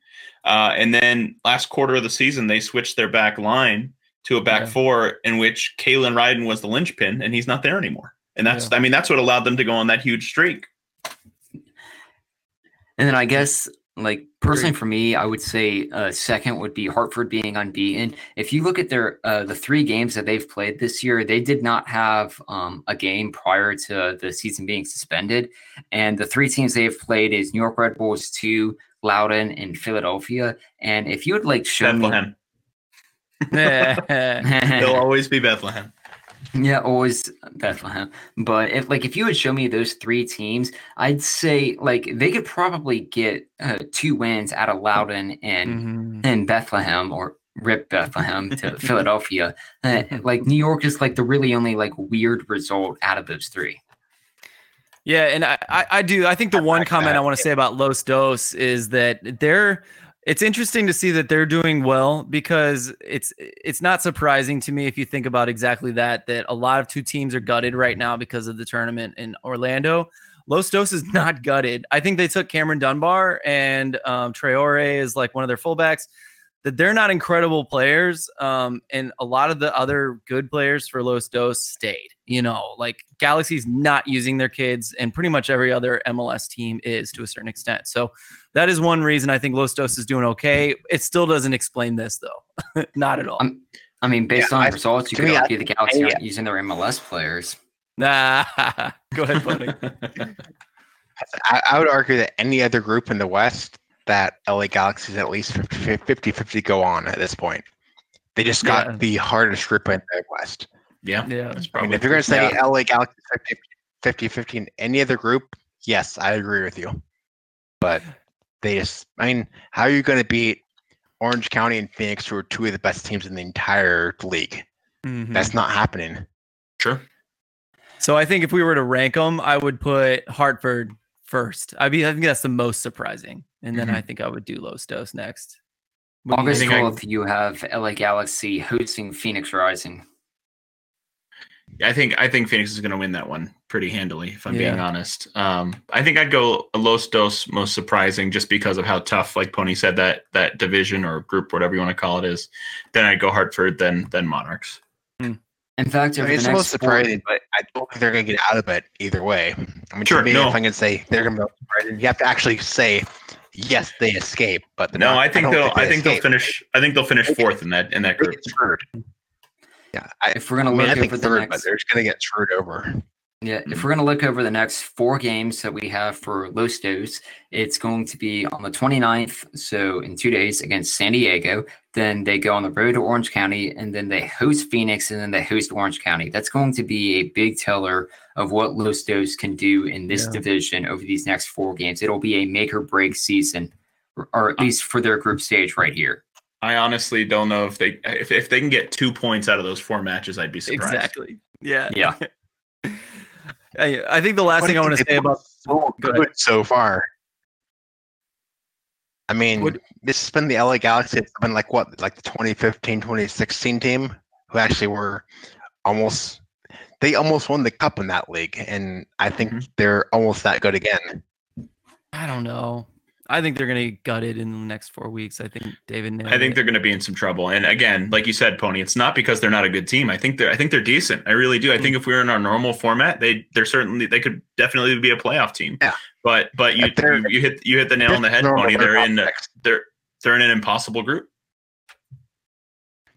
E: Uh, and then last quarter of the season, they switched their back line to a back
A: Yeah.
E: four in which Kalen Ryden was the linchpin, and he's not there anymore. And that's, I mean, that's what allowed them to go on that huge streak.
C: And then I guess, like personally for me, I would say uh, second would be Hartford being unbeaten. If you look at their uh, the three games that they've played this year, they did not have um, a game prior to the season being suspended. And the three teams they've played is New York Red Bulls, two, Loudoun, and Philadelphia. And if you would like show me,
E: Bethlehem. *laughs* They'll always be Bethlehem.
C: Yeah, always Bethlehem. But if like if you would show me those three teams, I'd say like they could probably get uh, two wins out of Loudoun and
A: Mhm.
C: and Bethlehem or rip Bethlehem to *laughs* Philadelphia. Uh, like New York is like the really only like weird result out of those three.
A: Yeah, and I, I, do. I think the one comment I want to say about Los Dos is that they're. It's interesting to see that they're doing well because it's it's not surprising to me if you think about exactly that that a lot of two teams are gutted right now because of the tournament in Orlando. Los Dos is not gutted. I think they took Cameron Dunbar and um, Traore is like one of their fullbacks. That they're not incredible players, um, and a lot of the other good players for Los Dos stayed. You know, like Galaxy's not using their kids, and pretty much every other MLS team is to a certain extent. So that is one reason I think Los Dos is doing okay. It still doesn't explain this though, *laughs* not at all.
C: Um, I mean, based
D: Yeah,
C: on
D: I-
C: results, you
D: to
C: could
D: me,
C: argue the Galaxy aren't using their MLS players.
A: Nah, *laughs* go ahead, buddy. *laughs*
D: I, I would argue that any other group in the West that LA Galaxy is at least 50 50 go on at this point. They just got
A: Yeah.
D: the hardest group in the West.
E: Yeah,
A: Yeah.
E: that's
D: I mean,
E: probably.
D: if you're going to say
C: Yeah.
D: LA Galaxy 50 50 in any other group, yes, I agree with you. But they just, I mean, how are you going to beat Orange County and Phoenix, who are two of the best teams in the entire league?
A: Mhm.
D: That's not happening.
E: Sure.
A: So I think if we were to rank them, I would put Hartford first. I mean, I think that's the most surprising, and then
C: Mhm.
A: I think I would do Los Dos next. What do you
C: August
E: think I-
C: 12th, you have LA Galaxy hosting Phoenix Rising.
E: I think I think Phoenix is going to win that one pretty handily, if I'm being honest. Um, I think I'd go Los Dos most surprising, just because of how tough, like Pony said, that that division or group, whatever you want to call it, is. Then I'd go Hartford, then then Monarchs.
C: In fact,
D: I mean, it's
C: the
D: the
C: next
D: most
C: four-
D: surprising, but I don't think they're going to get out of it either way. I mean,
E: Sure,
D: to me,
E: no.
D: if I can say they're going to be surprising, you have to actually say, yes, they escape. But
E: No,
D: not-
E: I think
D: don't
E: they'll. I
D: they
E: think they'll finish. I think they'll finish fourth in that in that group.
D: get screwed. Yeah, I,
C: if we're gonna
D: I mean,
C: look over the
D: third, but
C: next
D: they're just going to get screwed over.
C: Yeah, if hmm. we're going to look over the next four games that we have for Los Dos, it's going to be on the 29th, so in two days against San Diego. Then they go on the road to Orange County, and then they host Phoenix, and then they host Orange County. That's going to be a big teller of what Los Dos can do in this
A: Yeah.
C: division over these next four games. It'll be a make or break season, or- or at uh, least for their group stage right here.
E: I honestly don't know if they if, if they can get two points out of those four matches, I'd be surprised.
A: Exactly. Yeah.
C: Yeah. *laughs*
A: I, I think the last thing I want to say about
D: so
A: Go
D: good so far. I mean,
A: Would-
D: this has been the LA Galaxy. It's been like what, like the 2015, 2016 team who actually were almost, they almost won the cup in that league. And I think
A: Mhm.
D: they're almost that good again.
A: I don't know. I think they're gonna get gutted in the next four weeks. I think David.
E: I think
A: it.
E: they're going to be in some trouble. And again, like you said, Pony, it's not because they're not a good team. I think they're I think they're decent. I really do. I think if we were in our normal format, they they're certainly they could definitely be a playoff team.
D: Yeah.
E: But but you you, you hit you hit the nail on the head, Pony. They're
D: top
E: in
D: six.
E: they're they're in an impossible group.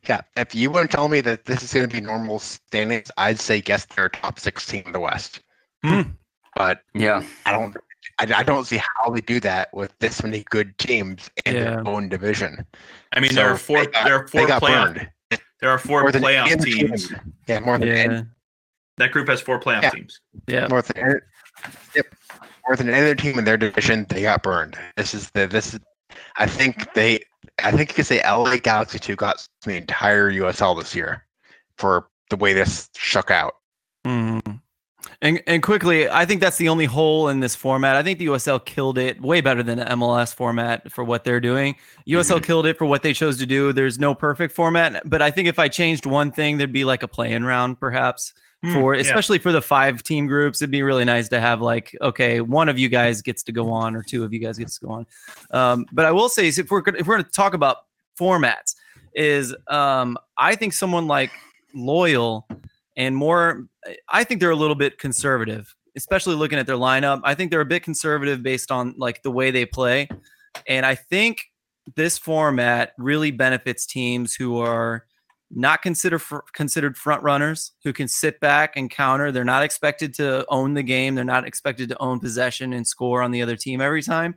D: Yeah, if you were to tell me that this is going to be normal standings, I'd say guess they're a top six team in the West.
A: Hmm.
D: But
C: Yeah.
D: I don't, I, I don't see how they do that with this many good teams in
A: Yeah.
D: their own division.
E: I mean, there are four
D: they got-
E: there are
D: They
E: four
D: got
E: playoff
D: burned.
E: there are four
D: More
E: playoff
D: any
E: teams.
D: team. Yeah, more than
A: Yeah,
D: any,
E: That group has four playoff
D: Yeah.
E: teams.
A: yeah.
D: more than any, yep, more than any other team in their division. They got burned. This is the this is. I think they. I think you could say LA Galaxy two got the entire USL this year for the way this shook out.
A: Mhm. And and quickly, I think that's the only hole in this format. I think the USL killed it way better than the MLS format for what they're doing. USL killed it for what they chose to do. There's no perfect format, but I think if I changed one thing, there'd be like a play-in round, perhaps
E: Hmm,
A: for
E: yeah.
A: especially for the five team groups. It'd be really nice to have like, okay, one of you guys gets to go on, or two of you guys gets to go on. Um, but I will say, if we're if we're going to talk about formats, is um, I think someone like Loyal and more I think they're a little bit conservative, especially looking at their lineup. I think they're a bit conservative based on like the way they play. And I think this format really benefits teams who are not consider fr- considered front runners who can sit back and counter. They're not expected to own the game. They're not expected to own possession and score on the other team every time.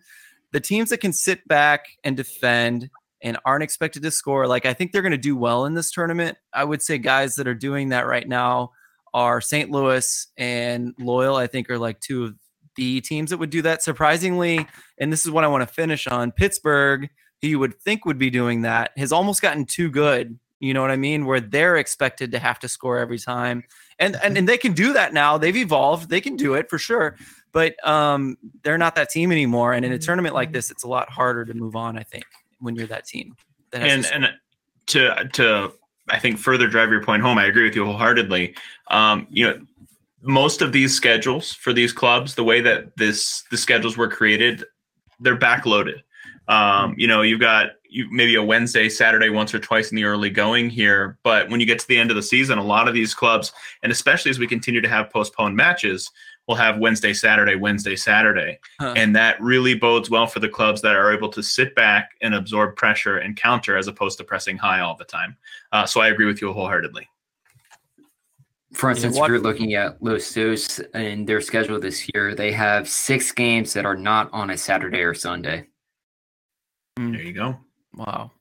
A: The teams that can sit back and defend and aren't expected to score, like I think they're going to do well in this tournament. I would say guys that are doing that right now are St. Louis and Loyal, I think are like two of the teams that would do that. Surprisingly, and this is what I want to finish on Pittsburgh, who you would think would be doing that, has almost gotten too good. You know what I mean? Where they're expected to have to score every time. And and, mm-hmm. and they can do that now. They've evolved. They can do it for sure. But um, they're not that team anymore. And in a mm-hmm. tournament like mm-hmm. this, it's a lot harder to move on, I think, when you're that team. That
E: and
A: to
E: and to to I think further drive your point home, I agree with you wholeheartedly. Um, you know, most of these schedules for these clubs, the way that this the schedules were created, they're backloaded. Um, you know, you've got you maybe a Wednesday, Saturday, once or twice in the early going here, but when you get to the end of the season, a lot of these clubs, and especially as we continue to have postponed matches, will have Wednesday, Saturday, Wednesday, Saturday.
A: Huh.
E: And that really bodes well for the clubs that are able to sit back and absorb pressure and counter as opposed to pressing high all the time. Uh, so I agree with you wholeheartedly.
C: For instance, if you're looking at Los Dos and their schedule this year, they have six games that are not on a Saturday or Sunday.
A: Mm.
E: There you go.
A: Wow.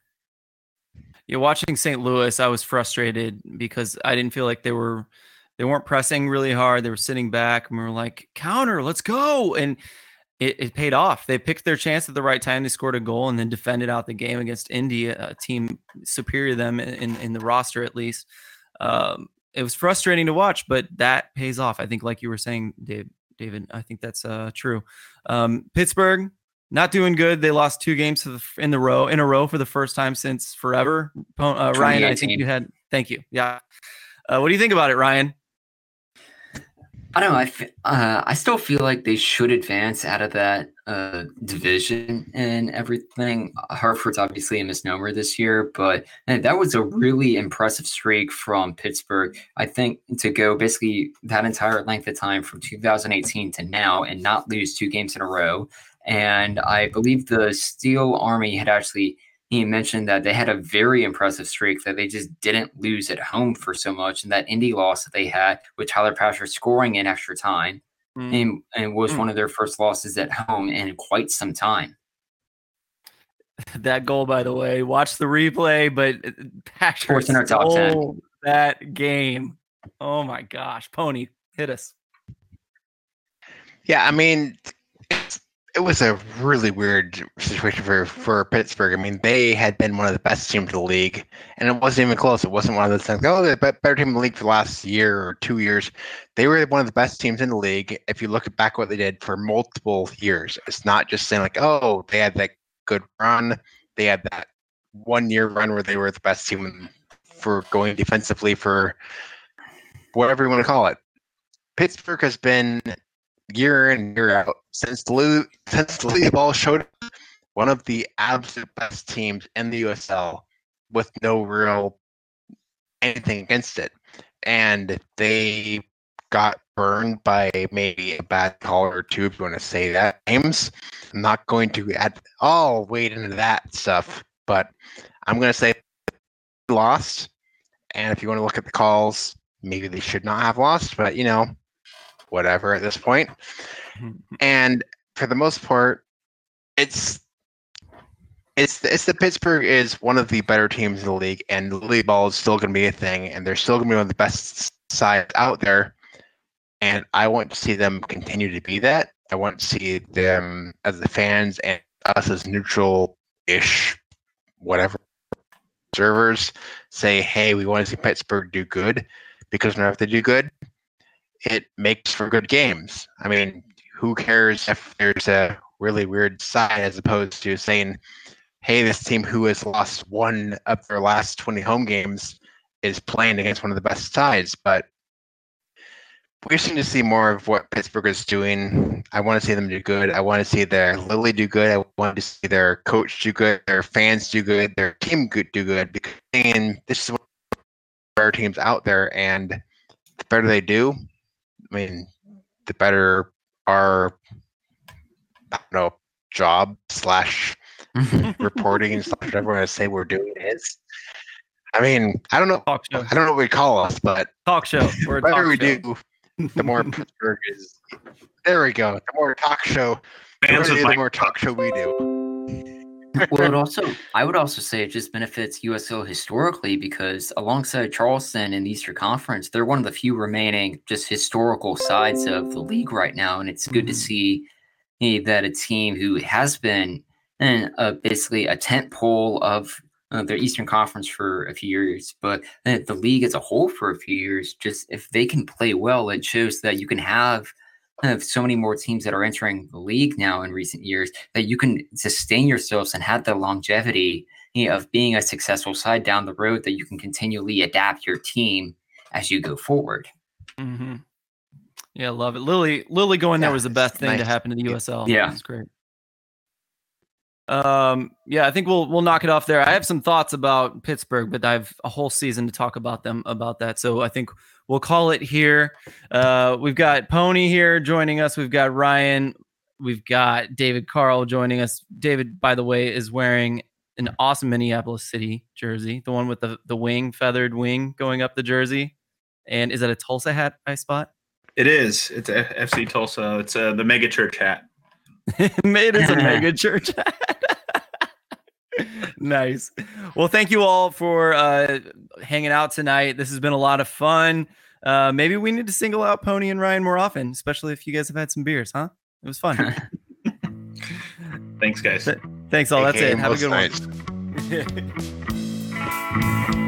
A: Yeah, watching St. Louis, I was frustrated because I didn't feel like they were they weren't pressing really hard. They were sitting back and we were like, counter, let's go. And it, it paid off. They picked their chance at the right time. They scored a goal and then defended out the game against Indy, a team superior to them in, in the roster at least. Um, it was frustrating to watch, but that pays off. I think, like you were saying, Dave, David, I think that's uh, true. Um, Pittsburgh, not doing good. They lost two games in the row in a row for the first time since forever. Uh, Ryan, I think you had. Thank you. Yeah. Uh, what do you think about it, Ryan?
C: I don't know. I, f- uh, I still feel like they should advance out of that uh, division and everything. Hartford's obviously a misnomer this year, but that was a really impressive streak from Pittsburgh. I think to go basically that entire length of time from 2018 to now and not lose two games in a row. And I believe the Steel Army had actually he mentioned that they had a very impressive streak that they just didn't lose at home for so much, and that Indy loss that they had with Tyler Pasher scoring in extra time,
A: Mm.
C: and, and was
A: Mm.
C: one of their first losses at home in quite some time. *laughs*
A: that goal, by the way. Watch the replay, but uh, Patrick
C: in our top 10.
A: stole that game. Oh my gosh, Pony, hit us.
D: Yeah, I mean, it's, it was a really weird situation for, for Pittsburgh. I mean, they had been one of the best teams in the league, and it wasn't even close. It wasn't one of those things, oh, they're the be- better team in the league for the last year or two years. They were one of the best teams in the league. If you look back what they did for multiple years, it's not just saying like, oh, they had that good run. They had that one year run where they were the best team for going defensively for whatever you want to call it. Pittsburgh has been year in year out since the Lou, since league ball showed up, one of the absolute best teams in the USL with no real anything against it, and they got burned by maybe a bad call or two if you want to say that. James, I'm not going to add all wade into that stuff, but I'm going to say lost. And if you want to look at the calls, maybe they should not have lost, but you know, whatever at this point. Mm-hmm. And for the most part, it's it's it's the Pittsburgh is one of the better teams in the league, and the ball is still going to be a thing, and they're still going to be one of the best sides out there. And I want to see them continue to be that. I want to see them as the fans and us as neutral-ish, whatever observers say, "Hey, we want to see Pittsburgh do good," because whenever they do good, it makes for good games. I mean, who cares if there's a really weird side as opposed to saying, hey, this team who has lost one of their last 20 home games is playing against one of the best sides. But we just need to see more of what Pittsburgh is doing. I want to see them do good. I want to see their Lilley do good. I want to see their coach do good, their fans do good, their team do good. Because this is what better teams out there, and the better they do, I mean, the better our I don't know job slash *laughs* reporting and stuff whatever I say we're doing is. I mean, I don't know.
A: Talk show.
D: I don't know what we call us, but
A: Talk show. *laughs* We're a
D: whatever
A: talk
D: we
A: show.
D: do, the more *laughs* Pittsburgh is. There we go. The more talk show, the the more talk show we do.
C: Well, it *laughs* also, I would also say it just benefits USL historically because alongside Charleston in the Eastern Conference, they're one of the few remaining just historical sides of the league right now. And it's good to
A: Mhm.
C: see eh, that a team who has been in a, basically a tent pole of uh, their Eastern Conference for a few years, but the league as a whole for a few years, just if they can play well, it shows that you can have have so many more teams that are entering the league now in recent years that you can sustain yourselves and have the longevity you know, of being a successful side down the road that you can continually adapt your team as you go forward.
A: hmm Yeah, love it. Lilley, Lilley going there was the best thing to happen to the USL.
C: Yeah.
A: it's great. Um, yeah, I think we'll we'll knock it off there. I have some thoughts about Pittsburgh, but I have a whole season to talk about them about that. So I think we'll call it here. Uh, we've got Pony here joining us. We've got Ryan. We've got David Carl joining us. David, by the way, is wearing an awesome Minneapolis City jersey, the one with the the wing, feathered wing going up the jersey. And is that a Tulsa hat I spot?
E: It is. It's a FC Tulsa. It's uh, the mega church hat. *laughs*
A: Made it a *laughs* mega church. *laughs* nice. Well, thank you all for uh, hanging out tonight. This has been a lot of fun. Uh, maybe we need to single out Pony and Ryan more often, especially if you guys have had some beers, huh? It was fun.
E: Thanks, guys.
A: Thanks all. That's
D: AKA
A: it. Have a
D: most
A: good one.
D: nights.